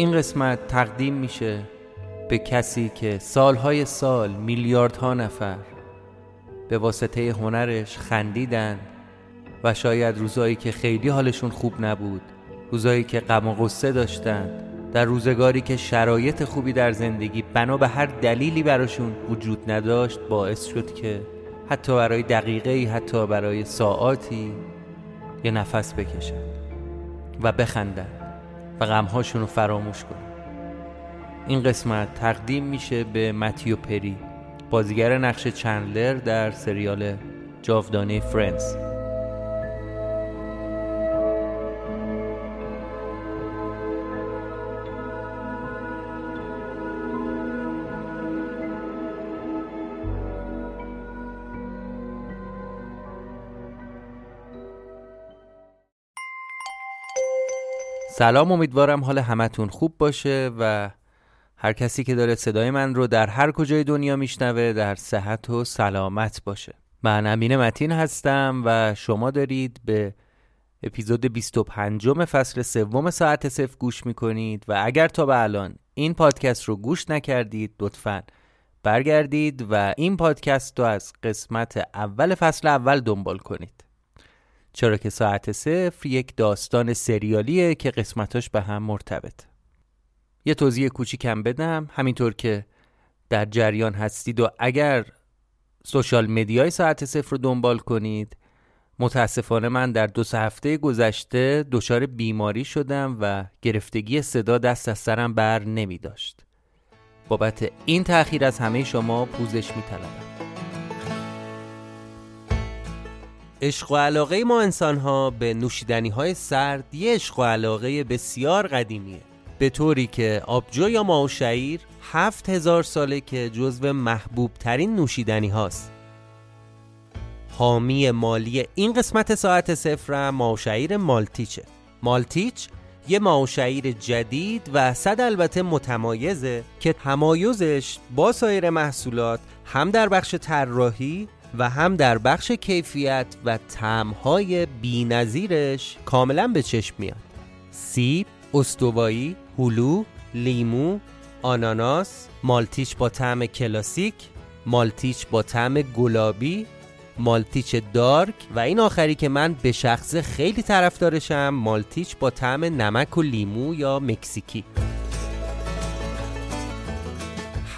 این قسمت تقدیم میشه به کسی که سالهای سال میلیاردها نفر به واسطه هنرش خندیدن و شاید روزایی که خیلی حالشون خوب نبود روزایی که غم و غصه داشتن در روزگاری که شرایط خوبی در زندگی بنا به هر دلیلی براشون وجود نداشت باعث شد که حتی برای دقیقه حتی برای ساعاتی یه نفس بکشن و بخندن. و غمهاشون رو فراموش کنن این قسمت تقدیم میشه به متیو پری بازیگر نقش چندلر در سریال جاودانه فرندز سلام امیدوارم حال همتون خوب باشه و هر کسی که داره صدای من رو در هر کجای دنیا میشنوه در صحت و سلامت باشه. من امین متین هستم و شما دارید به اپیزود 25 فصل سوم ساعت صفر گوش می‌کنید و اگر تا به الان این پادکست رو گوش نکردید لطفا برگردید و این پادکست رو از قسمت اول فصل اول دنبال کنید. چرا که ساعت صفر یک داستان سریالیه که قسمتاش به هم مرتبط. یه توضیح کوچیکم بدم. همینطور که در جریان هستید و اگر سوشال مدیای ساعت صفر رو دنبال کنید متاسفانه من در دو سه هفته گذشته دچار بیماری شدم و گرفتگی صدا دست از سرم بر نمی داشت بابت این تأخیر از همه شما پوزش می طلبم. عشق و علاقه ما انسان ها به نوشیدنی های سرد یه عشق و علاقه بسیار قدیمیه. به طوری که آبجو یا ماو شعیر هفت هزار ساله که جزو محبوب ترین نوشیدنی هاست حامی مالی این قسمت ساعت صفر ماو شعیر مالتیچه. مالتیچ یه ماوشعیر جدید و صد البته متمایزه که تمایزش با سایر محصولات هم در بخش طراحی و هم در بخش کیفیت و طعمهای بینظیرش کاملا به چشم میاد. سیب، استوایی، هلو، لیمو، آناناس، مالتیچ با طعم کلاسیک، مالتیچ با طعم گلابی، مالتیچ دارک و این آخری که من به شخص خیلی طرفدارشم مالتیچ با طعم نمک و لیمو یا مکزیکی.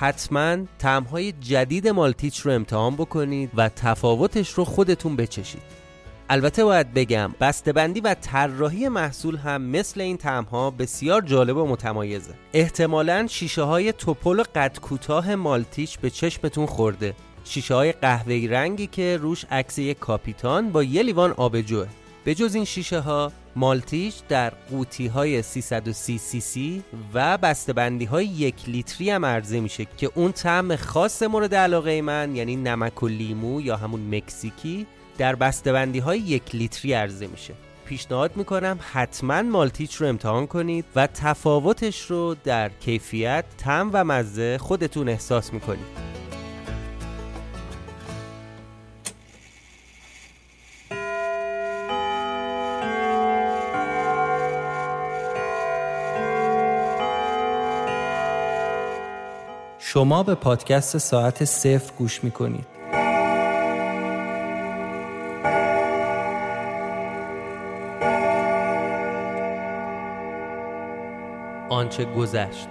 حتما طعمهای جدید مالتیچ رو امتحان بکنید و تفاوتش رو خودتون بچشید. البته باید بگم بسته‌بندی و طراحی محصول هم مثل این طعمها بسیار جالب و متمایزه. احتمالا شیشه های توپل قد کوتاه مالتیچ به چشمتون خورده. شیشه های قهوه‌ای رنگی که روش عکس یک کاپیتان با یه لیوان آبجوه. به جز این شیشه ها مالتیش در قوطی های 330 سی سی و بسته‌بندی های یک لیتری هم عرضه میشه که اون طعم خاص مورد علاقه من یعنی نمک و لیمو یا همون مکزیکی در بسته‌بندی های یک لیتری عرضه میشه. پیشنهاد می‌کنم حتما مالتیچ رو امتحان کنید و تفاوتش رو در کیفیت، طعم و مزه خودتون احساس می‌کنید. شما به پادکست ساعت صفر گوش می‌کنید. آنچه گذشت.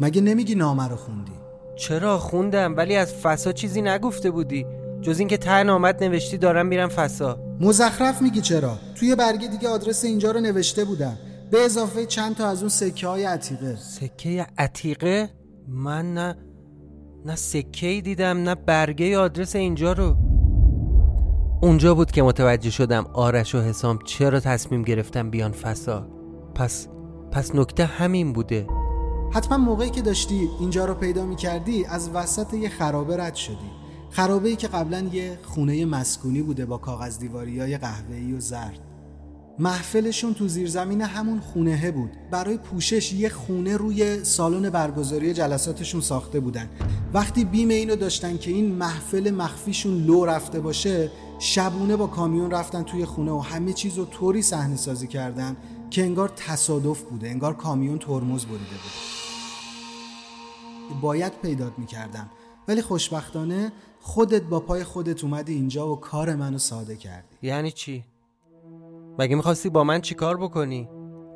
مگه نمیگی نامه رو خوندی؟ چرا خوندم؟ ولی از فسا چیزی نگفته بودی. جز اینکه ته نامت نوشتی دارم میرم فسا. مزخرف میگی چرا؟ توی برگه دیگه آدرس اینجا رو نوشته بودم. به اضافه چند تا از اون سکه های عتیقه. سکه عتیقه؟ من نه نه سکه دیدم نه برگه آدرس اینجا رو. اونجا بود که متوجه شدم آرش و حسام چرا تصمیم گرفتم بیان فسا. پس پس نکته همین بوده. حتما موقعی که داشتی اینجا رو پیدا می کردی از وسط یه خرابه رد شدی. خرابه ای که قبلا یه خونه مسکونی بوده با کاغذ دیواری های قهوه‌ای و زرد. محفلشون تو زیرزمین همون خونه بود. برای پوشش یه خونه روی سالن برگزاری جلساتشون ساخته بودن. وقتی بیم اینو داشتن که این محفل مخفیشون لو رفته باشه شبونه با کامیون رفتن توی خونه و همه چیز رو طوری صحنه سازی کردن که انگار تصادف بوده انگار کامیون ترمز بریده بوده باید پیدات می‌کردم. ولی خوشبختانه خودت با پای خودت اومدی اینجا و کار منو ساده کردی. یعنی چی؟ مگه می‌خواستی با من چیکار بکنی؟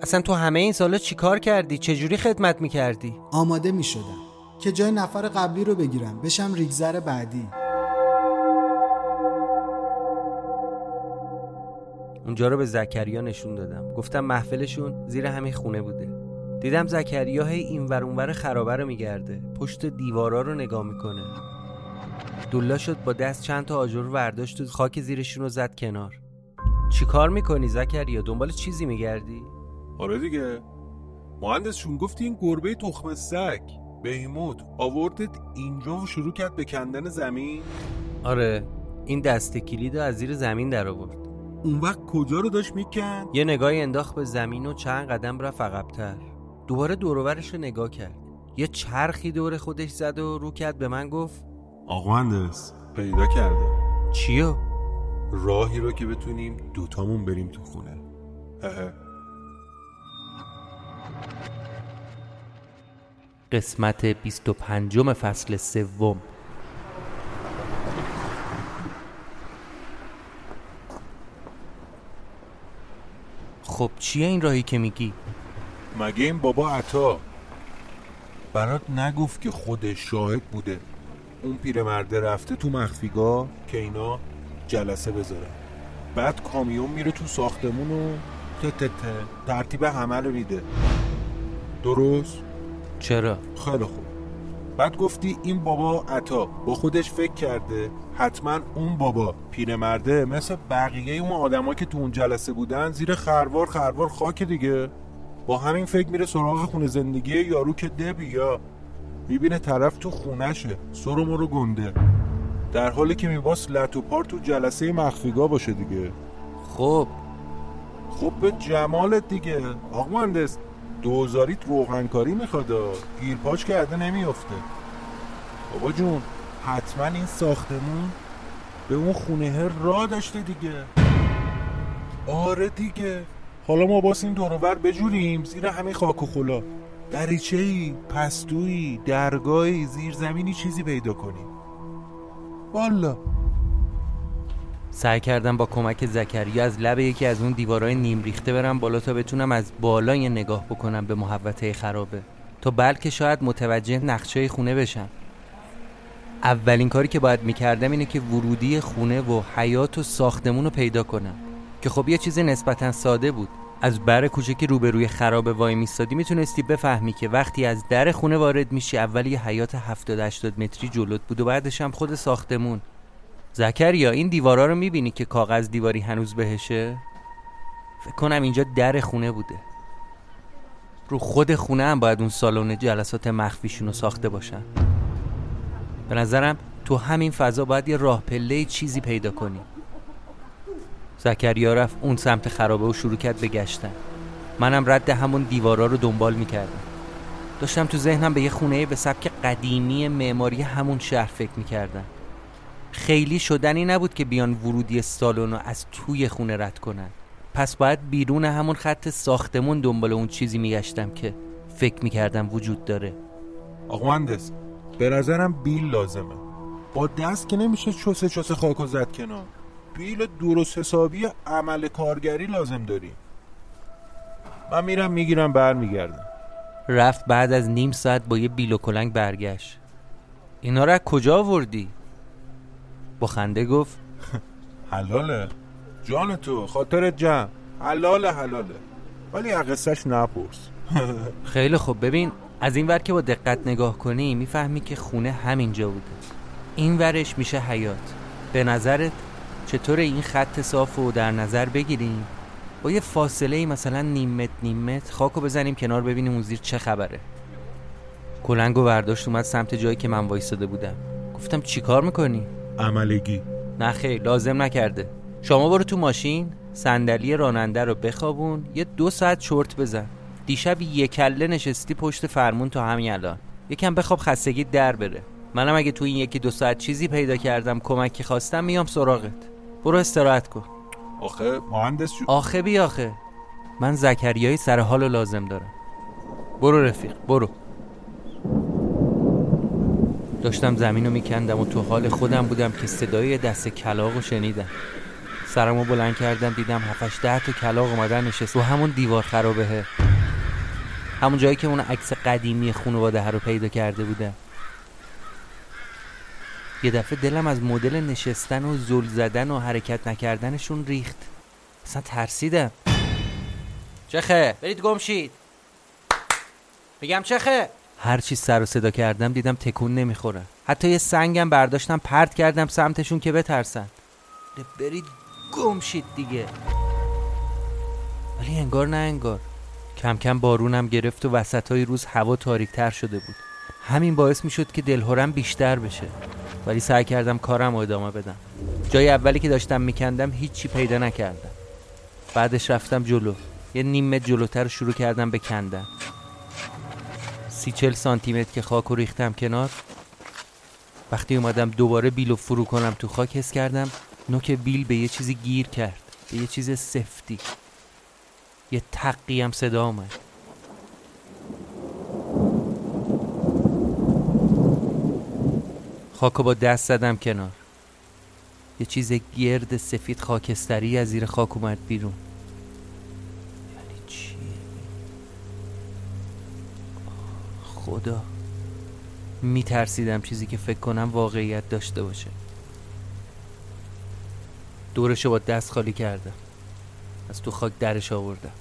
اصلا تو همه این سالا چیکار کردی؟ چجوری خدمت می‌کردی؟ آماده می‌شدم که جای نفر قبلی رو بگیرم بشم ریگزر بعدی اونجا رو به زکریا نشون دادم گفتم محفلشون زیر همین خونه بوده دیدم زکریا هی این ور اونور خرابه رو میگرده پشت دیوارا رو نگاه می‌کنه دولا شد با دست چند تا آجر ورداشت و خاک زیرشون رو زد کنار چی کار می‌کنی زکریا؟ دنبال چیزی میگردی؟ آره دیگه. مهندسشون گفتی این گربه تخم سگ. بهیموت آوردت اینجا و شروع کرد به کندن زمین. آره این دست کلید از زیر زمین در آورد. اون وقت کجا رو داشت می‌کند؟ یه نگاهی انداخت به زمین و چند قدم رفت عقبتر. دوباره دوروورش رو نگاه کرد. یه چرخی دور خودش زد و رو کرد به من گفت آقا مهندس پیدا کرده. چیو؟ راهی رو که بتونیم دوتامون بریم تو خونه. قسمت 25 فصل سوم. خب چیه این راهی که میگی؟ مگه این بابا عطا؟ برات نگفت که خودش شاهد بوده. اون پیرمرده رفته تو مخفیگاه که اینا جلسه بذاره. بعد کامیون میره تو ساختمون و ته ترتیب همه رو میده. درست؟ چرا؟ خیلی خوب. بعد گفتی این بابا عطا. با خودش فکر کرده. حتما اون بابا پیرمرده. مثل بقیه اون آدما که تو اون جلسه بودن زیر خروار خروار خاک دیگه. با همین فکر میره سراغ خونه زندگی یارو که دبی یا می‌بینه طرف تو خونشه سرو رو گنده. در حالی که میباس لط و پار تو جلسه مخفیگاه باشه دیگه. خب. خب به جمالت دیگه. آقا مهندس دوزاریت روغنکاری می‌خواد. گیرپاچ کرده نمیافته. بابا جون حتما این ساختمون به اون خونه را داشته دیگه. آره دیگه. حالا ما باس این دوروبر بجوریم زیر همین خاک و خلا دریچه ای پستویی درگاهی زیرزمینی چیزی پیدا کنیم. والا. سعی کردم با کمک زکریا از لب یکی از اون دیوارهای نیم ریخته برم بالا تا بتونم از بالا یه نگاه بکنم به محوطه خرابه. تا بلکه شاید متوجه نقشه خونه بشم. اولین کاری که باید می‌کردم اینه که ورودی خونه و حیات و ساختمون رو پیدا کنم که خب یه چیز نسبتا ساده بود. از بر کوچکی روبروی خراب وای میستادی می‌تونستی بفهمی که وقتی از در خونه وارد میشی اول یه حیات 70 80 متری جلوت بود و بعدش هم خود ساختمون. زکریا این دیوارا رو می‌بینی که کاغذ دیواری هنوز بهشه؟ فکر کنم اینجا در خونه بوده. رو خود خونه هم باید اون سالن جلسات مخفیشون رو ساخته باشن. به نظرم تو همین فضا باید یه راه پله چیزی پیدا کنی. زکریا رفت اون سمت خرابه و شروع کرد به گشتن. منم رد همون دیوارا رو دنبال می‌کردم. داشتم تو ذهنم به یه خونه به سبک قدیمی معماری همون شهر فکر می‌کردم. خیلی شدنی نبود که بیان ورودی سالن رو از توی خونه رد کنن. پس باید بیرون همون خط ساختمون دنبال اون چیزی میگشتم که فکر می‌کردم وجود داره. آقا مهندس به نظرم بیل لازمه. با دست که نمیشه چوسه چوسه خاک و زد کنار. بیل درست حسابی عمل کارگری لازم داری. من میرم می‌گیرم برمیگردم. رفت بعد از نیم ساعت با یه بیل و کلنگ برگشت. اینا رو از کجا آوردی؟ با خنده گفت حلاله. جان تو خاطر جمع. حلاله حلاله. ولی قصهش نپرس. خیلی خوب. ببین از این ور که با دقت نگاه کنی می‌فهمی که خونه همینجا بوده. این ورش میشه حیات. به نظرت چطور این خط صاف رو در نظر بگیریم؟ با یه فاصله ای مثلا نیم متر نیم متر خاک رو بزنیم کنار ببینیم اون زیر چه خبره. کلنگ و برداشت اومد سمت جایی که من وایستاده بودم. گفتم چیکار می‌کنی؟ عملگی. نه خیر لازم نکرده. شما برو تو ماشین صندلی راننده رو بخوابون یه دو ساعت چرت بزن. دیشب یه کله نشستی پشت فرمون تا همین الان. یکم بخواب خستگی در بره. منم اگه تو این یکی دو ساعت چیزی پیدا کردم کمکی خواستم میام سراغت. برو استراحت کن. آخه مهندس شو... آخه بی آخه. من زکریای سر حال لازم دارم. برو رفیق برو. داشتم زمین رو میکندم و تو حال خودم بودم که صدای دست کلاق رو شنیدم. سرمو بلند کردم دیدم هفتش ده تا کلاق اومدن نشست و همون دیوار خرابه. همون جایی که اون عکس قدیمی خانواده رو پیدا کرده بودم. یه دفعه دلم از مدل نشستن و زل زدن و حرکت نکردنشون ریخت. اصلا ترسیدم. چخه؟ برید گمشید میگم چخه؟ هر چی سر و صدا کردم دیدم تکون نمی‌خوره. حتی یه سنگم برداشتم پرت کردم سمتشون که بترسن. برید گمشید دیگه. ولی انگار نه انگار. کم کم بارونم گرفت و وسط های روز هوا تاریک تر شده بود. همین باعث می شد که دلهورم بیشتر بشه. ولی سعی کردم کارم رو ادامه بدم. جای اولی که داشتم میکندم هیچی پیدا نکردم. بعدش رفتم جلو. یه نیم متر جلوتر شروع کردم به کندن. سی چل سانتی متر که خاک رو ریختم کنار. وقتی اومدم دوباره بیل فرو کنم تو خاک حس کردم نوک بیل به یه چیزی گیر کرد. به یه چیز سفتی. یه تقی هم صدا آمد خاکو با دست زدم کنار. یه چیز گرد سفید خاکستری از زیر خاک اومد بیرون. یعنی چی؟ خدا. میترسیدم چیزی که فکر کنم واقعیت داشته باشه. دورشو با دست خالی کردم. از تو خاک درش آوردم.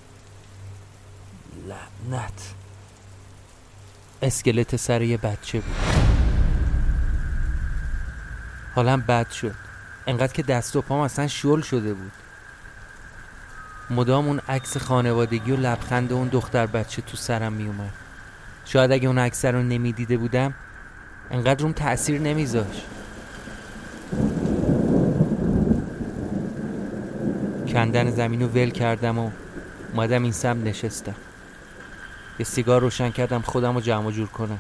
لعنت. اسکلت سر یه بچه بود. حالم بد شد. انقدر که دست و پام اصلا شل شده بود. مدام اون عکس خانوادگی و لبخند اون دختر بچه تو سرم میومد شاید اگه اون عکس رو نمی‌دیده بودم انقدر اون تأثیر نمیذاش کندن زمین رو ول کردم و اومدم این سم نشستم. یه سیگار روشن کردم خودم رو جمع جور کنم.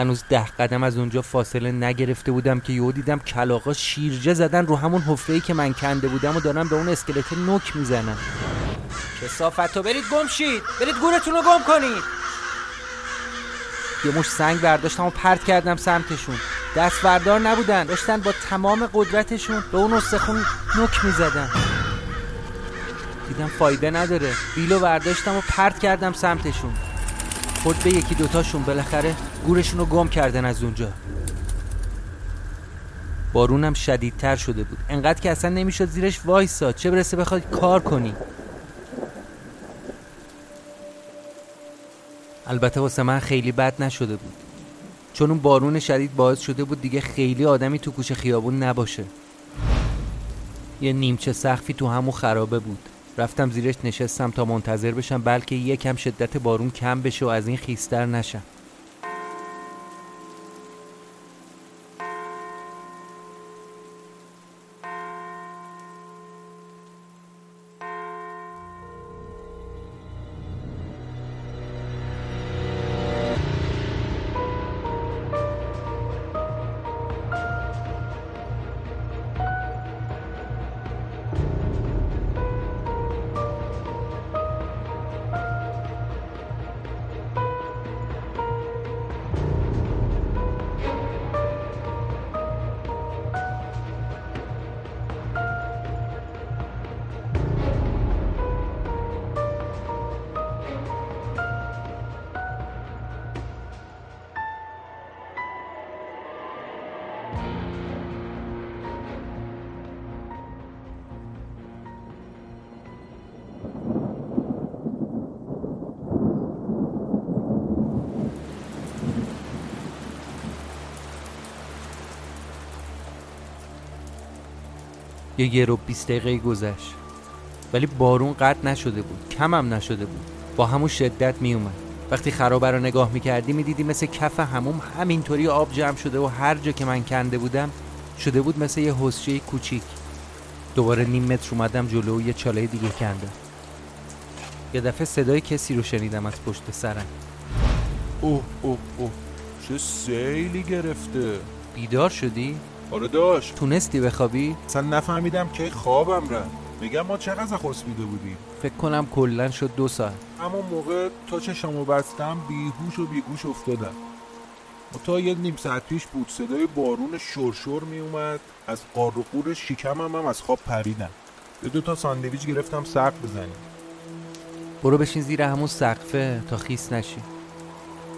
هنوز ده قدم از اونجا فاصله نگرفته بودم که یهو دیدم کلاغا شیرجه زدن رو همون حفره که من کنده بودم و دارم به اون اسکلت نوک می‌زنم کسافتو برید گم شید. برید گورتون رو گم کنید. یه مش سنگ برداشتم و پرت کردم سمتشون. دست بردار نبودن. داشتن با تمام قدرتشون به اون استخون نوک می‌زدن. دیدم فایده نداره. بیلو برداشتم و پرت کردم سمتشون. خود به یکی دوتاشون بالاخره گورشون رو گم کردن از اونجا. بارونم شدیدتر شده بود. انقدر که اصلا نمی‌شد زیرش وایسا. چه برسه بخواد کار کنی؟ البته واسه من خیلی بد نشده بود. چون اون بارون شدید باعث شده بود دیگه خیلی آدمی تو کوچه خیابون نباشه. یه نیمچه سخفی تو همون خرابه بود. رفتم زیرش نشستم تا منتظر بشم بلکه یکم شدت بارون کم بشه و از این خیستر نشم. یه یه رو بیست دقیقه گذشت. ولی بارون قطع نشده بود کمم نشده بود. با همون شدت می اومد. وقتی خرابه رو نگاه می‌کردی می‌دیدی مثل کف هموم همینطوری آب جمع شده و هر جا که من کنده بودم شده بود مثل یه حسچه کوچیک. دوباره نیم متر اومدم جلو و یه چاله دیگه کنده یه دفعه صدای کسی رو شنیدم از پشت سرم. اوه اوه اوه. چه سیلی گرفته. بیدار شدی؟ آره داشت تونستی بخوابی؟ اصلا نفهمیدم که خوابم رفت. میگم ما چقدر خسبیده بودیم. فکر کنم کلا شد دو ساعت. همون موقع تا چشمو بستم بیهوش و بیگوش افتادم. و تا یه نیم ساعت پیش بود صدای بارون شرشر می اومد. از قار و قور شکمم هم از خواب پریدم. به دو تا ساندویچ گرفتم سقف بزنیم. برو بشین زیر همون سقفه تا خیس نشی.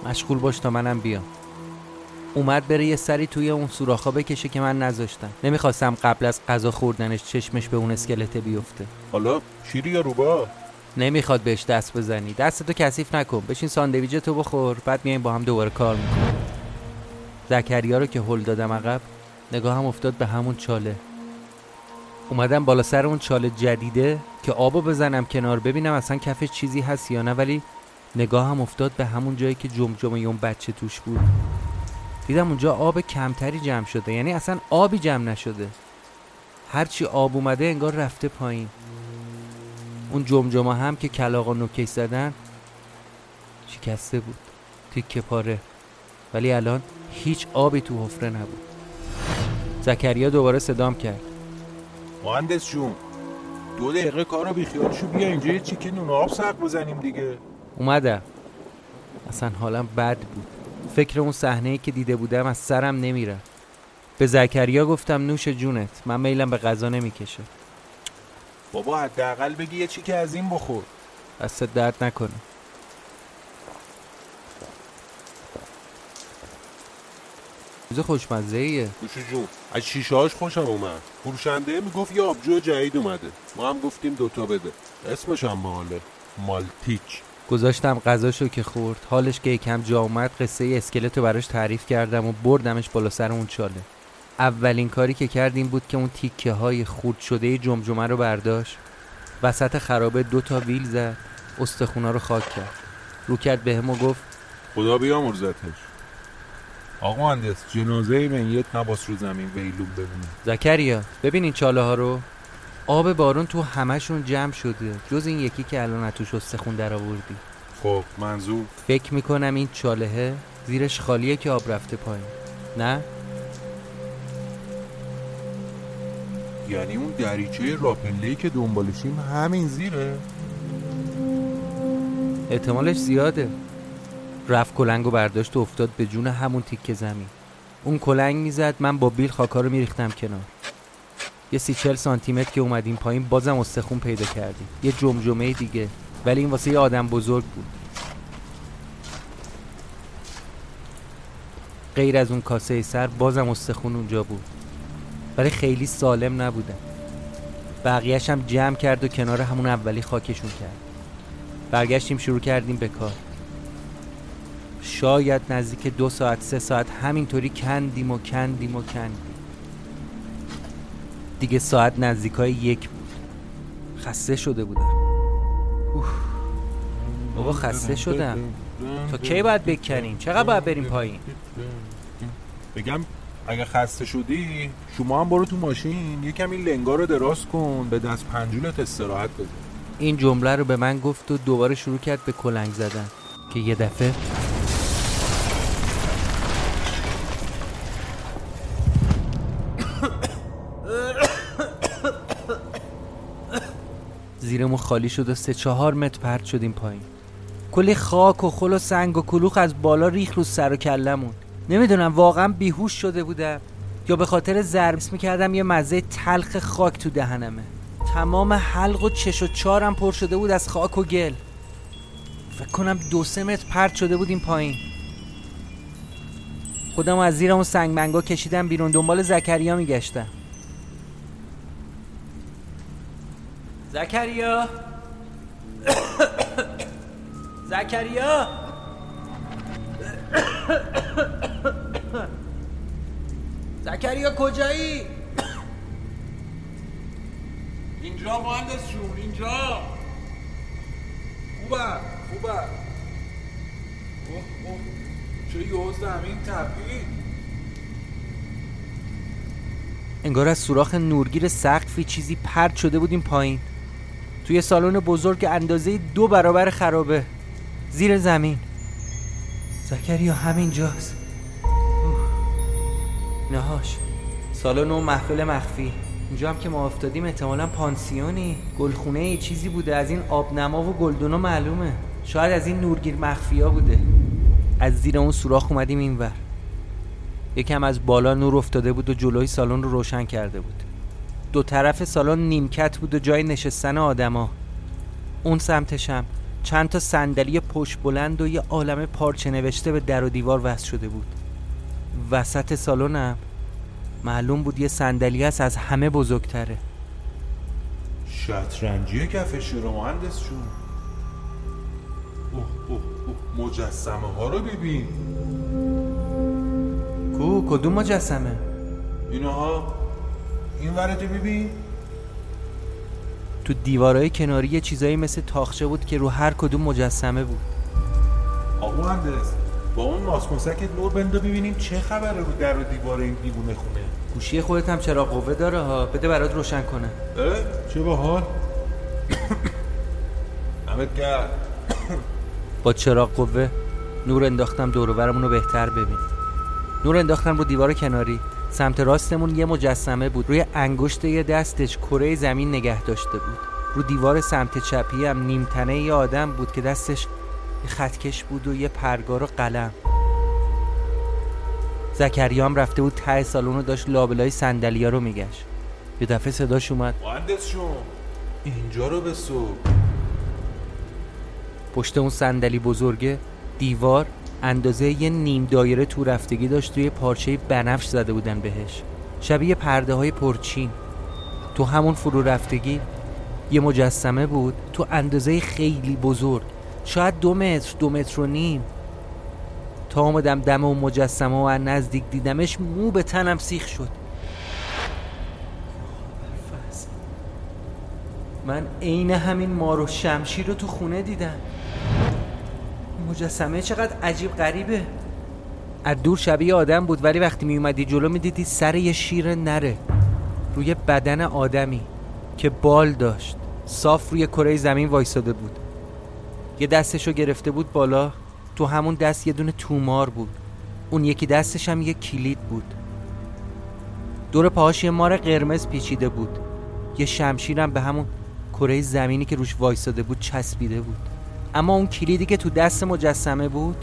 مشغول باش تا منم بیام. اومد بره یه سری توی اون سوراخا بکشه که من نذاشتم. نمی‌خواستم قبل از غذا خوردنش چشمش به اون اسکلته بیفته. حالا شیری یا روبا؟ نمی‌خواد بهش دست بزنی. دستتو کثیف نکن. بشین ساندویچ تو بخور. بعد میایم با هم دوباره کار می‌کنیم. زکریا رو که هل دادم عقب نگاهم افتاد به همون چاله. اومدم بالا سر اون چاله جدیده که آبو بزنم کنار. ببینم اصلا کفش چیزی هست یا نه. ولی نگاهم افتاد به همون جایی که جمجمه اون بچه توش بود. دیدم اونجا آب کمتری جمع شده. یعنی اصلا آبی جمع نشده. هرچی آب اومده انگار رفته پایین. اون جمجمه هم که کلاغا نوکش زدن شکسته بود. تیکه پاره. ولی الان هیچ آبی تو حفره نبود. زکریا دوباره صدام کرد. مهندس جون دو دقیقه کار رو بیخیالشو بیا اینجا یه چیکه نون آب سق بزنیم دیگه. اومدم. اصلا حالم بد بود. فکر اون صحنه که دیده بودم از سرم نمیره. به زکریا گفتم نوش جونت من میلم به غذا نمی‌کشه. بابا حداقل بگی یه چیکه از این بخور. دست درد نکنه. چیز خوشمزه ایه نوش جون از شیشه هاش خوشم اومد. فروشنده می‌گفت یه آبجو جدید اومده. ما هم گفتیم دوتا بده. اسمش هم باحاله مالتیچ. گذاشتم غذاشو که خورد. حالش که یکم جا اومد قصه اسکلت رو براش تعریف کردم و بردمش بالا سر اون چاله. اولین کاری که کردیم بود که اون تیکه های خورد شده جمجمه رو برداشت. وسط خرابه دو تا ویل زد. استخونا رو خاک کرد. رو کرد بهم و گفت خدا بیامرزتش. آقا مهندس جنازه میت نباس رو زمین ویلون ببینه زکریا ببین این چاله ها رو. آب بارون تو همشون جمع شده. جز این یکی که الان توش استخون در آوردی. خب منظور؟ فکر می‌کنم این چالهه زیرش خالیه که آب رفته پایین. نه؟ یعنی اون دریچه راپلهی که دنبالشیم همین زیره؟ احتمالش زیاده. رفت کلنگ و برداشت و افتاد به جون همون تیکه زمین. اون کلنگ می‌زد من با بیل خاکا رو میریختم کنار. یه سی چل سانتیمتر که اومدیم پایین بازم استخون پیدا کردیم. یه جمجمه دیگه. ولی این واسه یه آدم بزرگ بود. غیر از اون کاسه سر بازم استخون اونجا بود. ولی خیلی سالم نبودن. بقیهش هم جمع کرد و کنار همون اولی خاکشون کرد. برگشتیم شروع کردیم به کار. شاید نزدیک دو ساعت سه ساعت همینطوری کندیم و کندیم و کندیم. دیگه ساعت نزدیکای یک بود خسته شده بودم. اوه. بابا خسته شدم. تا کی باید بکنیم؟ چقدر باید بریم پایین؟ بگم اگه خسته شدی شما هم برو تو ماشین. یکم این لنگا رو دراز کن به دست پنجولت استراحت بده. این جمله رو به من گفت و دوباره شروع کرد به کلنگ زدن. که یه دفعه زیرمون خالی شد و سه چهار متر پرت شدیم پایین. کلی خاک و خل و سنگ و کلوخ از بالا ریخ رو سر و کلمون نمی‌دونم واقعا بیهوش شده بودم یا به خاطر ضرب می‌کردم یه مزه تلخ خاک تو دهنمه. تمام حلق و چش و چارم پر شده بود از خاک و گل. فکر کنم دو سه متر پرت شده بودیم پایین. خودم از زیر اون سنگ منگا کشیدم بیرون دنبال زکریا میگشتم. زکریا زکریا زکریا کجایی؟ اینجا مهندس جون اینجا. خوبه خوبه. اوه چه یه زمین انگار از سوراخ نورگیر سقفی چیزی پرت شده بودیم پایین. توی سالن بزرگ اندازه دو برابر خرابه. زیر زمین. زکریا همینجاست نهاش. سالن و محفل مخفی. اینجا هم که ما افتادیم احتمالا پانسیونی. گلخونه ای چیزی بوده. از این آبنما و گلدونا معلومه. شاید از این نورگیر مخفیا بوده. از زیر اون سوراخ اومدیم اینور. یکم از بالا نور افتاده بود و جلوی سالن رو روشن کرده بود. دو طرف سالن نیمکت بود و جای نشستن آدما. اون سمتشم چند تا صندلی پشت بلند و یه عالم پارچه نوشته به در و دیوار وصل شده بود. وسط سالنم معلوم بود یه صندلی هست از همه بزرگتره. شطرنجی کفش رو مهندس جون اوه اوه اوه مجسمه ها رو ببین. کو کدوم مجسمه؟ اینها این ورده ببین تو دیوارهای کناری یه چیزایی مثل تاخچه بود که رو هر کدوم مجسمه بود. آقا مهندس با اون ماسکوسکت نور بنده ببینیم چه خبره رو در و دیوار این دیوونه خونه. گوشی خودت هم چراغ قوه داره ها؟ بده برات روشن کنه. اه؟ چه باحال دمت گرم. با چراغ قوه نور انداختم دور رو بهتر ببین. نور انداختم رو دیوار کناری. سمت راستمون یه مجسمه بود. روی انگشت یه دستش کره زمین نگه داشته بود. رو دیوار سمت چپی هم نیمتنه یه آدم بود که دستش یه خطکش بود و یه پرگار و قلم. زکریا هم رفته بود ته سالن رو داشت لابلای صندلیا رو میگشت. یه دفعه صداش اومد. مهندس جون اینجا رو به صبح پشت اون صندلی بزرگه دیوار اندازه یه نیم دایره تو رفتگی داشت توی پارچه بنفش زده بودن بهش. شبیه پرده های پرچین. تو همون فرو رفتگی یه مجسمه بود تو اندازه خیلی بزرگ. شاید دو متر دو متر و نیم. تا آمدم دم اون مجسمه و نزدیک دیدمش مو به تنم سیخ شد. من عین همین مار و شمشیر رو تو خونه دیدم. مجسمه چقدر عجیب غریبه. از دور شبیه آدم بود ولی وقتی می اومدی جلو می دیدی سر یه شیر نره روی بدن آدمی که بال داشت. صاف روی کره زمین وایساده بود. یه دستشو گرفته بود بالا. تو همون دست یه دونه تومار بود. اون یکی دستش هم یه کلید بود. دور پاهاش یه مار قرمز پیچیده بود. یه شمشیرم به همون کره زمینی که روش وایساده بود چسبیده بود. اما اون کلیدی که تو دست مجسمه بود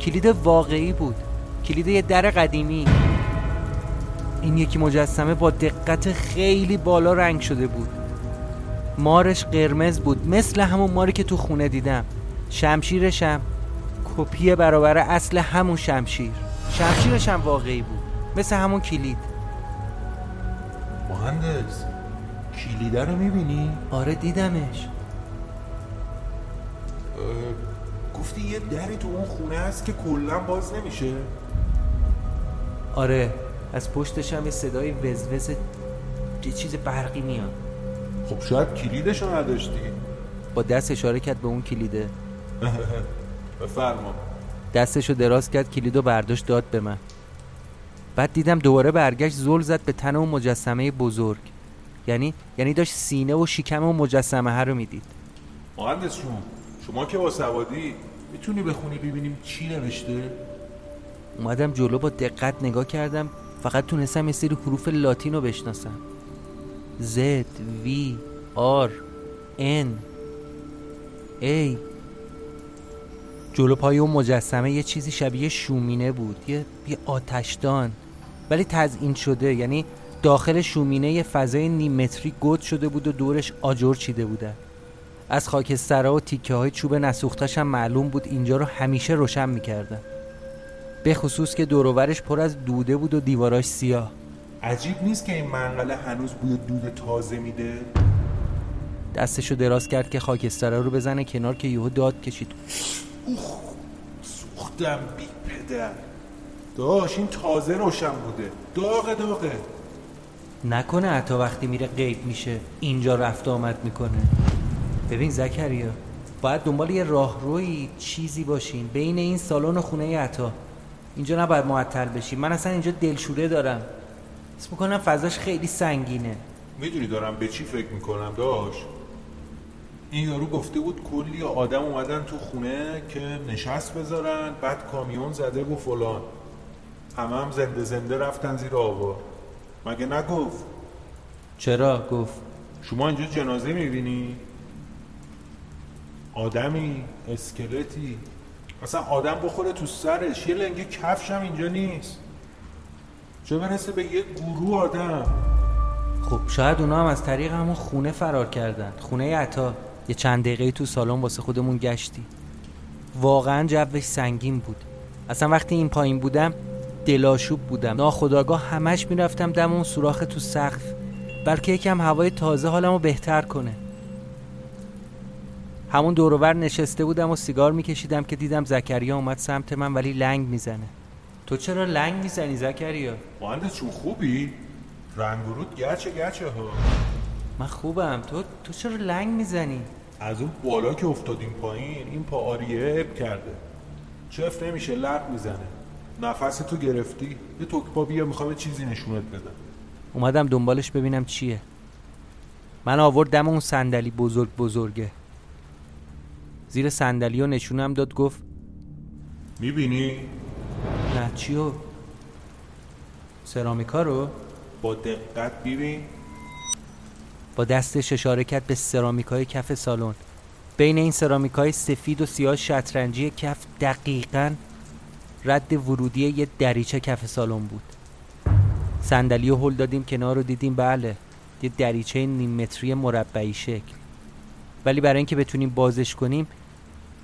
کلید واقعی بود کلید یه در قدیمی. این یکی مجسمه با دقت خیلی بالا رنگ شده بود. مارش قرمز بود مثل همون ماری که تو خونه دیدم. شمشیرشم کپی برابر اصل همون شمشیر. شمشیرش هم واقعی بود مثل همون کلید. مهندس کلیده رو می‌بینی؟ آره دیدمش. گفتی یه دری تو اون خونه هست که کلا باز نمیشه. آره از پشتش هم یه صدای وزوز یه چیز برقی میاد. خب شاید کلیدش رو نداشتی. با دست اشاره کرد به اون کلیده. بفرما. دستشو دراز کرد کلیدو برداشت داد به من. بعد دیدم دوباره برگشت زل زد به تن اون مجسمه بزرگ. یعنی یعنی داشت سینه و شکم اون مجسمه ها رو می‌دید. مهندس شما شما که با سوادی می‌تونی بخونی ببینیم چی نوشته؟ اومدم جلو با دقت نگاه کردم فقط تونستم یه سری حروف لاتین رو بشناسم. Z V R N A. جلو پای اون مجسمه یه چیزی شبیه شومینه بود یه, یه آتشدان. ولی تزئین شده یعنی داخل شومینه یه فضای نیم متری گود شده بود و دورش آجر چیده بودن از خاکسترها و تیکه های چوب نسوختش هم معلوم بود اینجا رو همیشه روشن می‌کردن. به خصوص که دوروورش پر از دوده بود و دیواراش سیاه. عجیب نیست که این منقله هنوز بوی دود تازه میده؟ دستشو دراز کرد که خاکسترها رو بزنه کنار که یهو داد کشید. اوخ سوختم بی پدر. داش این تازه روشن بوده. داغه داغه. نکنه حتی وقتی میره غیب میشه. اینجا رفت آمد می‌کنه. ببین زکریا باید دنبال یه راهروی چیزی باشین بین این سالن و خونه عطا. اینجا نباید معطل بشین من اصلا اینجا دلشوره دارم. اسم می‌کنم فضاش خیلی سنگینه. می‌دونی دارم به چی فکر می‌کنم داش این یارو گفته بود کلی آدم اومدن تو خونه که نشست بذارن بعد کامیون زده و فلان. همه هم زنده زنده رفتن زیر آوا مگه نگفت؟ چرا؟ گفت. شما اینجا جنازه می‌بینی؟ آدمی اسکلتی. اصلا آدم بخوره تو سرش. یه لنگه کفش هم اینجا نیست. چه برسه به یه گروه آدم؟ خب شاید اونا هم از طریق همون خونه فرار کردن. خونه عطا. یه چند دقیقه تو سالن واسه خودمون گشتی. واقعا جوش سنگین بود. اصلا وقتی این پایین بودم دلاشوب بودم. ناخداگاه همش می‌رفتم دم اون سوراخ تو سقف. بلکه یکم هوای تازه حالمو بهتر کنه. همون دوروبر نشسته بودم و سیگار میکشیدم که دیدم زکریا اومد سمت من ولی لنگ می‌زنه. تو چرا لنگ می‌زنی زکریا؟ مهندس چون خوبی؟ رنگ و رود گرچه گرچه ها. من خوبم. تو تو چرا لنگ می‌زنی؟ از اون بالا که افتادیم پایین این پا آریه کرده. چفت نمیشه لق می‌زنه. نفس تو گرفتی. یه توک پا بیا می‌خوام چیزی نشونت بدم. اومدم دنبالش ببینم چیه. من آورد دم اون صندلی بزرگ بزرگه. زیر صندلی و نشونم داد گفت می‌بینی؟ نه چیو؟ سرامیکا رو؟ با دقت ببین با دستش اشاره کرد به سرامیکای کف سالن بین این سرامیکای سفید و سیاه شطرنجی کف دقیقا رد ورودی یه دریچه کف سالن بود صندلی و هل دادیم کنار رو دیدیم بله یه دریچه نیم متری مربعی شکل ولی برای اینکه بتونیم بازش کنیم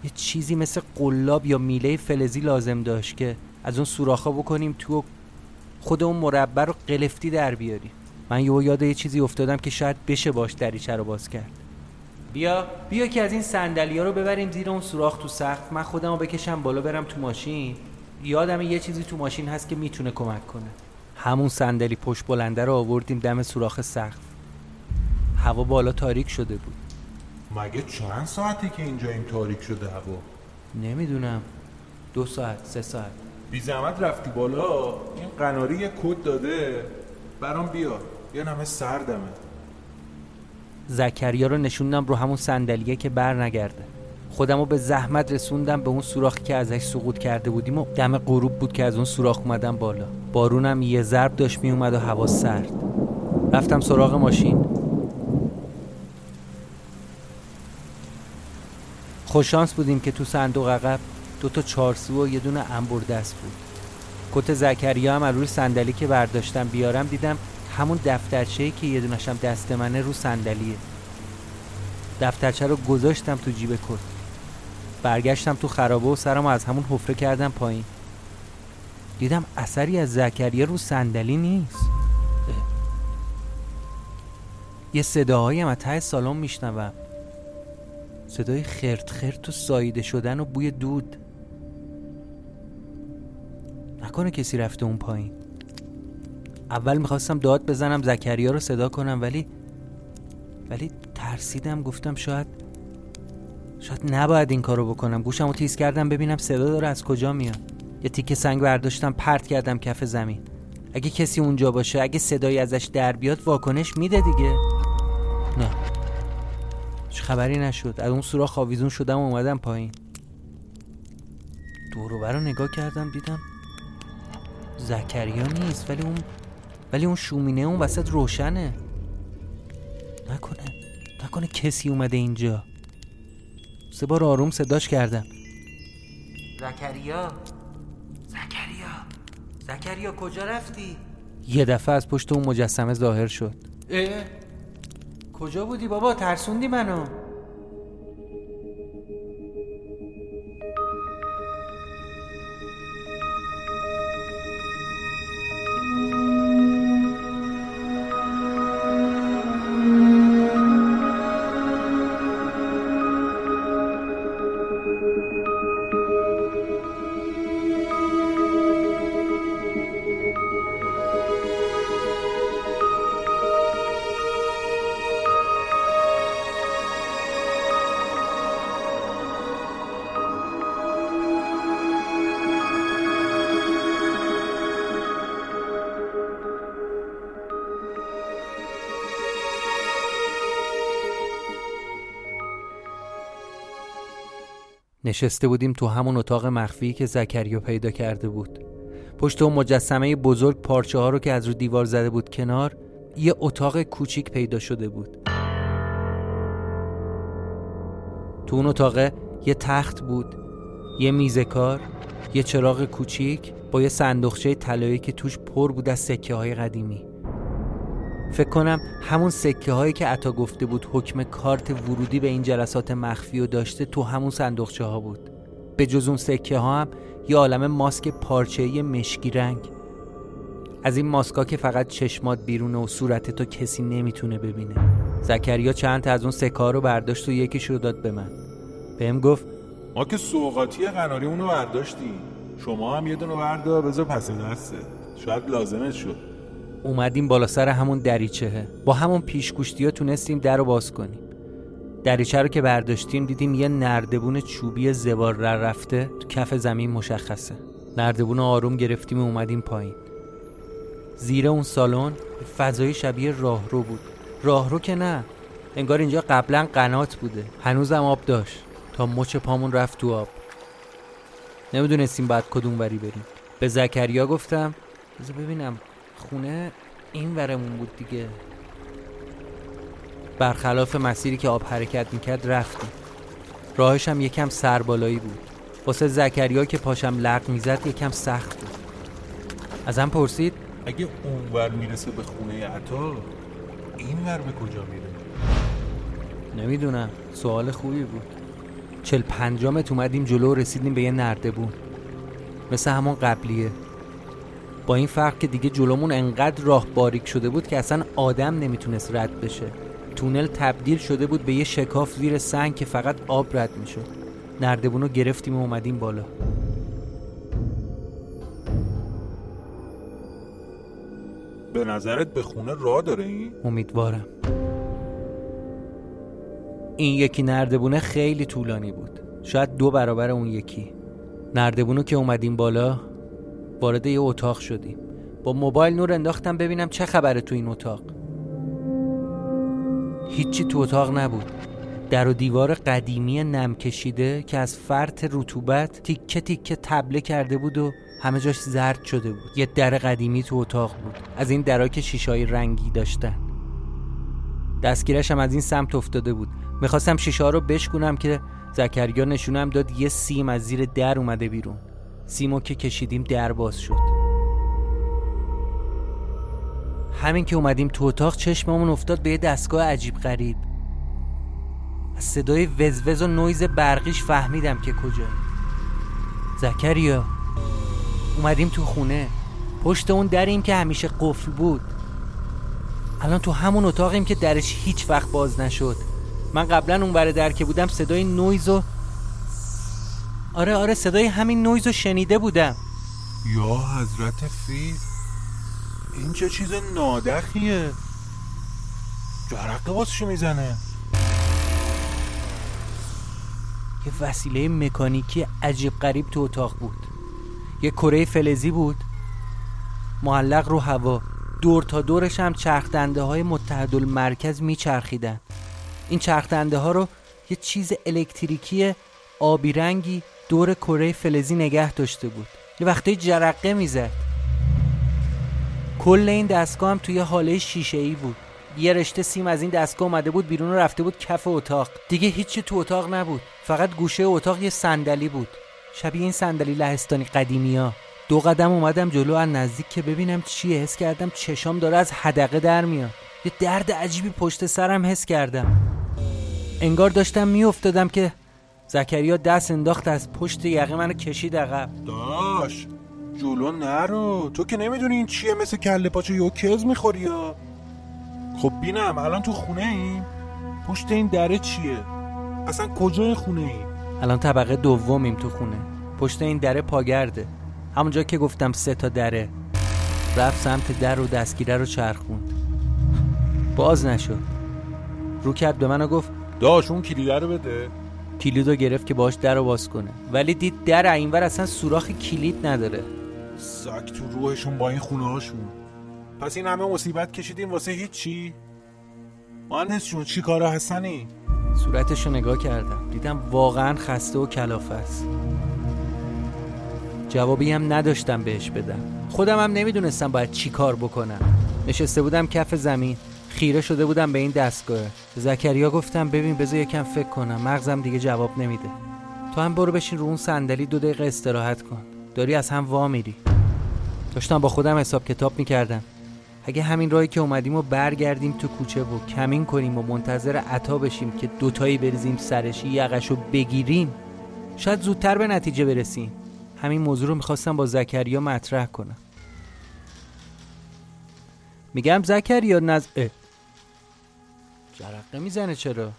یه چیزی مثل قلاب یا میله فلزی لازم داشت که از اون سوراخا بکنیم تو خود اون مربع رو قلفتی در بیاریم. من یهو یاد یه چیزی افتادم که شاید بشه باش دریچه رو باز کرد. بیا بیا که از این صندلیا رو ببریم زیر اون سوراخ تو سقف. من خودم رو بکشم بالا برم تو ماشین. یادم یه چیزی تو ماشین هست که می‌تونه کمک کنه. همون صندلی پشت بلنده رو آوردیم دم سوراخ سقف. هوا بالا تاریک شده بود. مگه چند ساعتی که اینجا این تاریک شده هوا؟ نمی‌دونم. دو ساعت سه ساعت. بی زحمت رفتی بالا. این قناری یه کد داده. برام بیا. یه نمه سردمه. زکریا رو نشوندم رو همون صندلیه که بر نگرده. خودمو به زحمت رسوندم به اون سوراخی که ازش سقوط کرده بودیم و دم غروب بود که از اون سوراخ اومدم بالا. بارونم یه ضرب داشت می اومد و هوا سرد. رفتم سراغ ماشین. خوششانس بودیم که تو صندوق عقب دو تا چارسو و یه دونه انبر دست بود. کت زکریا هم روی صندلی که برداشتم بیارم دیدم همون دفترچه‌ای که یه دونشم دست منه رو صندلیه. دفترچه رو گذاشتم تو جیب کت. برگشتم تو خرابه و سرم از همون حفره کردم پایین. دیدم اثری از زکریا رو صندلی نیست. یه صداهایی هم از ته سالن میشنوم. صدای خرت خرت و سایده شدن و بوی دود. نکنه کسی رفته اون پایین. اول می‌خواستم داد بزنم زکریا رو صدا کنم ولی ولی ترسیدم گفتم شاید شاید نباید این کارو بکنم. گوشم رو تیز کردم ببینم صدا داره از کجا میاد. یه تیکه سنگ برداشتم پرت کردم کف زمین. اگه کسی اونجا باشه اگه صدایی ازش در بیاد واکنش میده دیگه. خبری نشد. از اون سوراخ آویزون شدم و اومدم پایین. دورو رو نگاه کردم دیدم زکریا نیست ولی اون ولی اون شومینه اون وسط روشنه. نکنه. نکنه کسی اومده اینجا. سه بار آروم صداش کردم. زکریا؟ زکریا؟ زکریا کجا رفتی؟ یه دفعه از پشت اون مجسمه ظاهر شد. اه؟ کجا بودی بابا؟ ترسوندی منو. نشسته بودیم تو همون اتاق مخفی که زکریا پیدا کرده بود. پشت اون مجسمه بزرگ پارچه ها رو که از رو دیوار زده بود کنار یه اتاق کوچیک پیدا شده بود. تو اون اتاق یه تخت بود یه میز کار یه چراغ کوچیک با یه صندوقچه طلایی که توش پر بود از سکه های قدیمی. فکر کنم همون سکه هایی که عطا گفته بود حکم کارت ورودی به این جلسات مخفی و داشته تو همون صندوقچه ها بود. به جز اون سکه ها هم یه عالم ماسک پارچه‌ای مشکی رنگ. از این ماسکا که فقط چشمات بیرونه و صورت تو کسی نمی‌تونه ببینه. زکریا چند تا از اون سکه ها رو برداشت و یکیش رو داد به من. بهم گفت ما که سوقاتی قناری اونو برداشتیم. شما هم یه دونو بردار بذار پس دسته شاید لازمت شد. اومدیم بالا سر همون دریچهه با همون پیشگوشتی ها تونستیم در رو باز کنیم. دریچه رو که برداشتیم دیدیم یه نردبون چوبی زبار رفته تو کف زمین مشخصه. نردبون آروم گرفتیم و اومدیم پایین. زیر اون سالن فضای شبیه راهرو بود. راهرو که نه انگار اینجا قبلا قنات بوده. هنوزم آب داشت. تا مچ پامون رفت تو آب. نمی‌دونستیم بعد کدوم وری بریم. به زکریا گفتم ببینم. خونه این ورمون بود دیگه. برخلاف مسیری که آب حرکت می‌کرد رفتیم. راهش هم یکم سربالایی بود. واسه زکریا که پاشم لق می‌زد یکم سخت بود. ازم پرسید؟ اگه اون ور می‌رسه به خونه عطا این ور به کجا میره؟ نمی‌دونم. سوال خوبی بود. چل پنجامت اومدیم جلو رسیدیم به یه نردبون. مثل همون قبلیه. با این فرق که دیگه جلومون انقدر راه باریک شده بود که اصلا آدم نمی‌تونست رد بشه. تونل تبدیل شده بود به یه شکاف زیر سنگ که فقط آب رد می‌شد. نردبونو گرفتیم و اومدیم بالا. به نظرت به خونه راه داره این؟ امیدوارم. این یکی نردبونه خیلی طولانی بود. شاید دو برابر اون یکی. نردبونو که اومدیم بالا وارد یه اتاق شدیم. با موبایل نور انداختم ببینم چه خبره تو این اتاق. هیچی تو اتاق نبود. در و دیوار قدیمی نم کشیده که از فرط رطوبت تیکه تیکه تبله کرده بود و همه جاش زرد شده بود. یه در قدیمی تو اتاق بود. از این درا که شیشای رنگی داشتن. دستگیرش هم از این سمت افتاده بود. می‌خواستم شیشه رو بشکنم که زکریا نشونم داد یه سیم از زیر در اومده بیرون. سیمو که کشیدیم در باز شد. همین که اومدیم تو اتاق چشممون افتاد به یه دستگاه عجیب غریب. از صدای وزوز و نویز برقیش فهمیدم که کجایی زکریا اومدیم تو خونه. پشت اون دریم که همیشه قفل بود. الان تو همون اتاقیم که درش هیچ وقت باز نشد. من قبلا اون بر در که بودم صدای نویز و آره آره صدای همین نویز رو شنیده بودم. یا حضرت فیل این چه چیز نادخیه؟ جرقه واسه چی می‌زنه. یه وسیله مکانیکی عجیب غریب تو اتاق بود. یه کره فلزی بود. معلق رو هوا. دور تا دورش هم چرخدنده های متحد المرکز میچرخیدن. این چرخدنده ها رو یه چیز الکتریکی آبی رنگی دور کره فلزی نگه داشته بود. یه وقتی جرقه می‌زد. کل این دستگاه هم توی حاله شیشه ای بود. یه رشته سیم از این دستگاه اومده بود بیرون رفته بود کف اتاق. دیگه هیچی تو اتاق نبود. فقط گوشه اتاق یه صندلی بود. شبیه این صندلی لهستانی قدیمی ها دو قدم اومدم جلو از نزدیک که ببینم چیه. حس کردم چشام داره از حدقه در میاد. یه درد عجیبی پشت سرم حس کردم. انگار داشتم میافتادم که زکریا دست انداخت از پشت یقه منو کشید عقب. داش جلو نرو. تو که نمی‌دونی این چیه؟ مثل کله پاچه یوکز می‌خوری یا؟ خب بینم الان تو خونه ایم پشت این دره چیه؟ اصلا کجای خونه ایم الان طبقه دومیم تو خونه. پشت این دره پاگرده. همونجا که گفتم سه تا دره. رفت سمت در و دستگیره رو چرخوند. باز نشد. رو کرد به من و گفت داش اون کلیده رو بده. کلیدو گرفت که باش در رو باز کنه. ولی دید در اینور اصلا سوراخ کلید نداره. سگ تو روحشون با این خونه هاشون. پس این همه مصیبت کشیدیم واسه هیچی؟ مهندس جون چی کارا هستنی صورتش رو نگاه کردم. دیدم واقعا خسته و کلافه است. جوابی هم نداشتم بهش بدم. خودم هم نمی‌دونستم باید چی کار بکنم. نشسته بودم کف زمین. خیره شده بودم به این دستگاه. زکریا گفتم ببین بذار یکم فکر کنم. مغزم دیگه جواب نمیده. تو هم برو بشین رو اون صندلی دو دقیقه استراحت کن. داری از هم وا میری. داشتم با خودم حساب کتاب می‌کردم. اگه همین راهی که اومدیم و برگردیم تو کوچه و کمین کنیم و منتظر عطا بشیم که دوتایی بریزیم سرش یقش بگیریم شاید زودتر به نتیجه برسیم. همین موضوع رو می‌خواستم با زکریا مطرح کنم. میگم زکریا نز جرقه می‌زنه چرا؟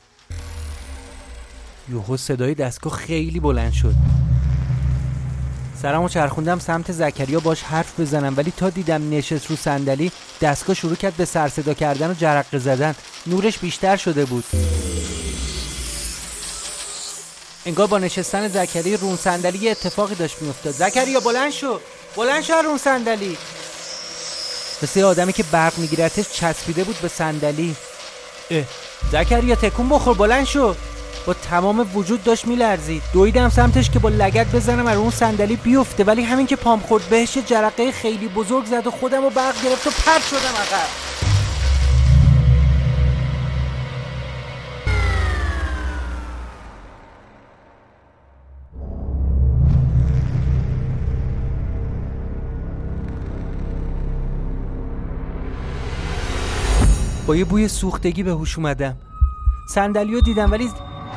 یوهو صدای دستگاه خیلی بلند شد. سرمو چرخوندم سمت زکریا باش حرف بزنم ولی تا دیدم نشست رو صندلی دستگاه شروع کرد به سر صدا کردن و جرقه زدن. نورش بیشتر شده بود. انگار با نشستن زکریا رون صندلی اتفاقی داشت میافتاد. زکریا بلند شو! بلند شو رون صندلی! مثل آدمی که برق میگیرتش چسبیده بود به صندلی. زکریا تکون بخور بلند شو. با تمام وجود داشت میلرزید. دویدم سمتش که با لگت بزنم و اون صندلی بیفته. ولی همین که پام خورد بهش جرقه خیلی بزرگ زد و خودم رو برق گرفت و پرت شدم عقب. یه بوی سوختگی به هوش اومدم. صندلیو دیدم ولی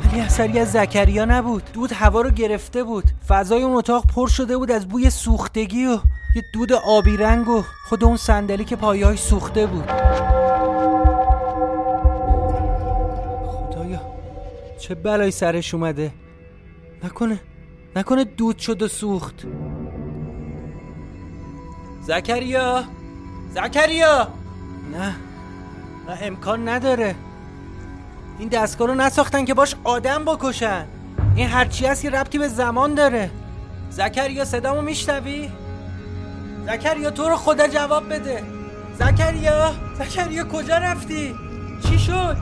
ولی اثری از زکریا نبود. دود هوا رو گرفته بود. فضای اون اتاق پر شده بود از بوی سوختگی و یه دود آبی رنگ و خود اون صندلی که پایه‌اش سوخته بود. خدایا چه بلایی سرش اومده. نکنه نکنه دود شد و سوخت. زکریا زکریا! نه. نه امکان نداره این دستگاه رو نساختن که باش آدم بکشن این هرچی هست یه ربطی به زمان داره زکریا صدامو میشنوی؟ زکریا تو رو خدا جواب بده زکریا زکریا کجا رفتی؟ چی شد؟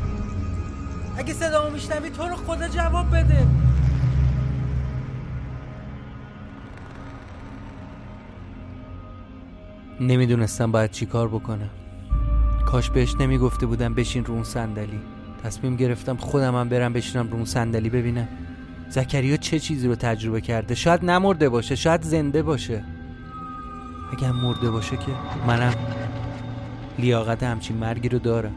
اگه صدامو میشنوی تو رو خدا جواب بده نمی‌دونستم باید چی کار بکنم کاش بهش نمی‌گفته بودم بشین رو اون صندلی. تصمیم گرفتم خودم هم برم بشینم رو اون صندلی ببینم. زکریا چه چیزی رو تجربه کرده؟ شاید نمرده باشه شاید زنده باشه. اگه مرده باشه که منم لیاقت همچین مرگی رو دارم.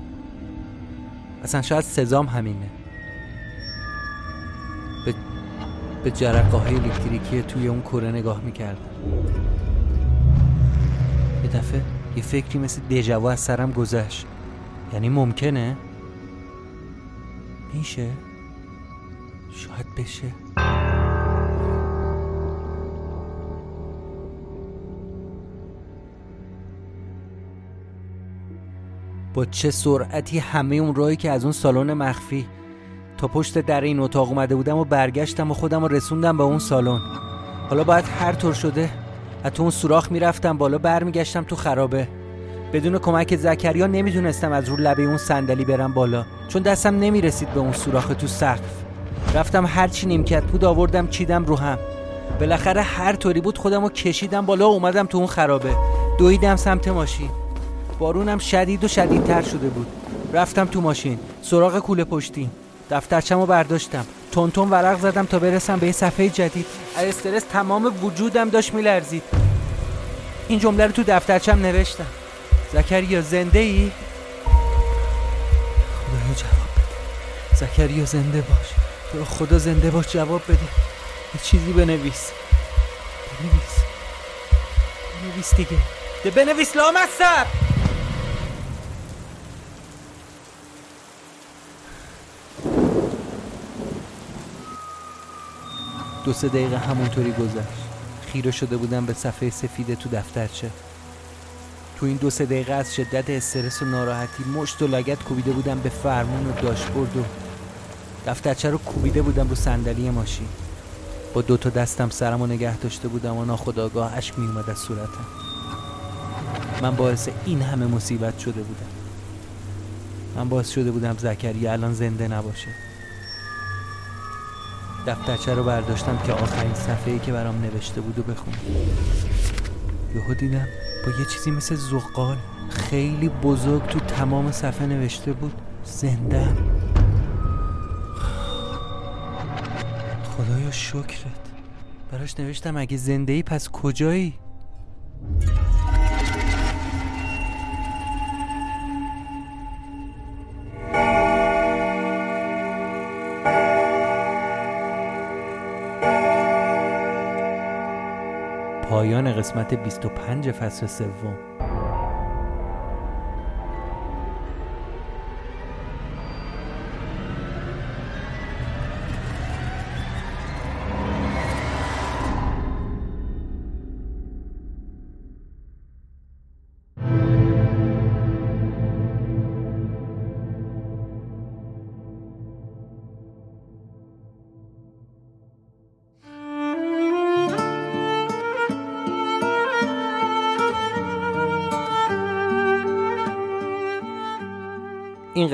اصلا شاید سزام همینه. به, به جرقه های الکتریکی توی اون کره نگاه می‌کردم. یه دفعه یه فکری مثل دژاوو از سرم گذشت. یعنی ممکنه؟ میشه؟ شاید بشه. با چه سرعتی همه اون راهی که از اون سالن مخفی. تا پشت در این اتاق اومده بودم و برگشتم و خودم رو رسوندم به اون سالن. حالا باید هر طور شده از تو اون سوراخ می‌رفتم بالا برمیگشتم تو خرابه. بدون کمک زکریا نمی‌دونستم از رو لبه اون صندلی برم بالا چون دستم نمی‌رسید به اون سوراخ تو سقف. رفتم هر چی نیمکت بود آوردم چیدم رو هم. بالاخره هر طوری بود خودم رو کشیدم بالا اومدم تو اون خرابه. دویدم سمت ماشین. بارونم شدید و شدیدتر شده بود. رفتم تو ماشین سراغ کوله پشتی. دفترچم رو برداشتم. تونتون ورق زدم تا برسم به یه صفحه جدید. از استرس تمام وجودم داشت میلرزید. این جمله رو تو دفترچم نوشتم. زکریا زنده ای؟ خدایا جواب بده. زکریا زنده باش. تو خدا زنده باش جواب بده. یه چیزی بنویس. بنویس. بنویس دیگه. ده بنویس لامصب! دو سه دقیقه همونطوری گذشت. خیره شده بودم به صفحه سفید تو دفترچه. تو این دو سه دقیقه از شدت استرس و ناراحتی مشت و لگت کوبیده بودم به فرمون و داشبورد و دفترچه رو کوبیده بودم رو صندلی ماشین. با دو تا دستم سرم و نگه داشته بودم و ناخداگاه اشک می اومد از صورتم. من باعث این همه مصیبت شده بودم. من باعث شده بودم زکریا الان زنده نباشه. دفترچه رو برداشتم که آخرین صفحه ای که برام نوشته بود و بخونم. یهو دیدم با یه چیزی مثل زغال خیلی بزرگ تو تمام صفحه نوشته بود زندم خدایا شکرت. براش نوشتم اگه زنده ای پس کجایی؟ پایان قسمت 25 فصل سوم.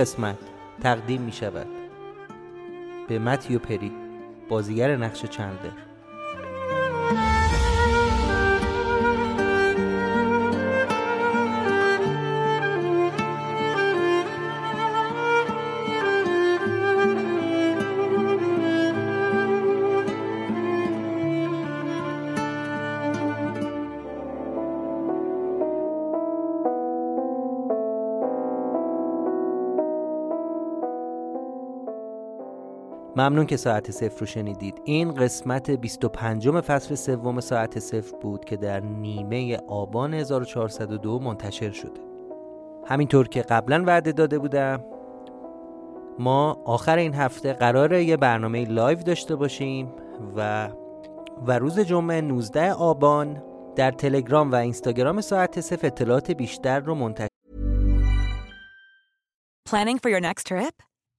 قسمت تقدیم می شود به متیو پری بازیگر نقش چندلر ممنون که ساعت صفر رو شنیدید این قسمت 25 فصل سوم ساعت صفر بود که در نیمه آبان 1402 منتشر شده همینطور که قبلا وعده داده بودم ما آخر این هفته قراره یه برنامه لایو داشته باشیم و و روز جمعه 19 آبان در تلگرام و اینستاگرام ساعت صفر اطلاعات بیشتر رو منتشر Planning for your next trip?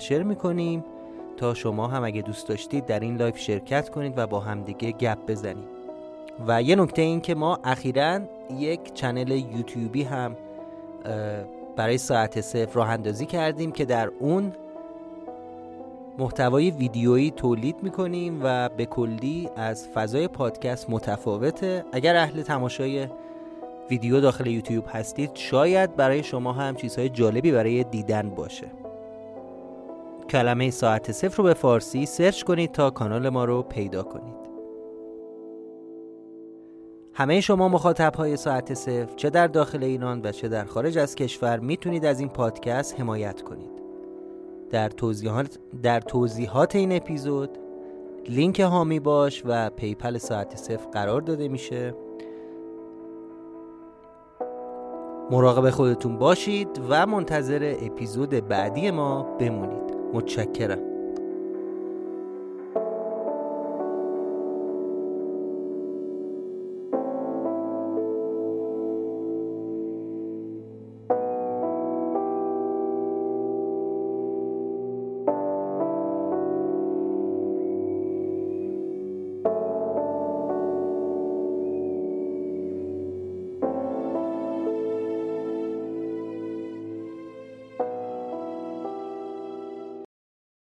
share می‌کنیم تا شما هم اگه دوست داشتید در این لایو شرکت کنید و با همدیگه گپ بزنید. و یه نکته این که ما اخیرا یک channel یوتیوبی هم برای ساعت صفر راه اندازی کردیم که در اون محتوای ویدیویی تولید می‌کنیم و به کلی از فضای پادکست متفاوته. اگر اهل تماشای ویدیو داخل یوتیوب هستید شاید برای شما هم چیزهای جالبی برای دیدن باشه. کلمه ساعت صفر رو به فارسی search کنید تا کانال ما رو پیدا کنید. همه شما مخاطب های ساعت صفر چه در داخل ایران و چه در خارج از کشور می‌تونید از این پادکست حمایت کنید. در توضیحات, در توضیحات این اپیزود لینک حامی باش و PayPal ساعت صفر قرار داده میشه. مراقب خودتون باشید و منتظر اپیزود بعدی ما بمونید. متشکرم.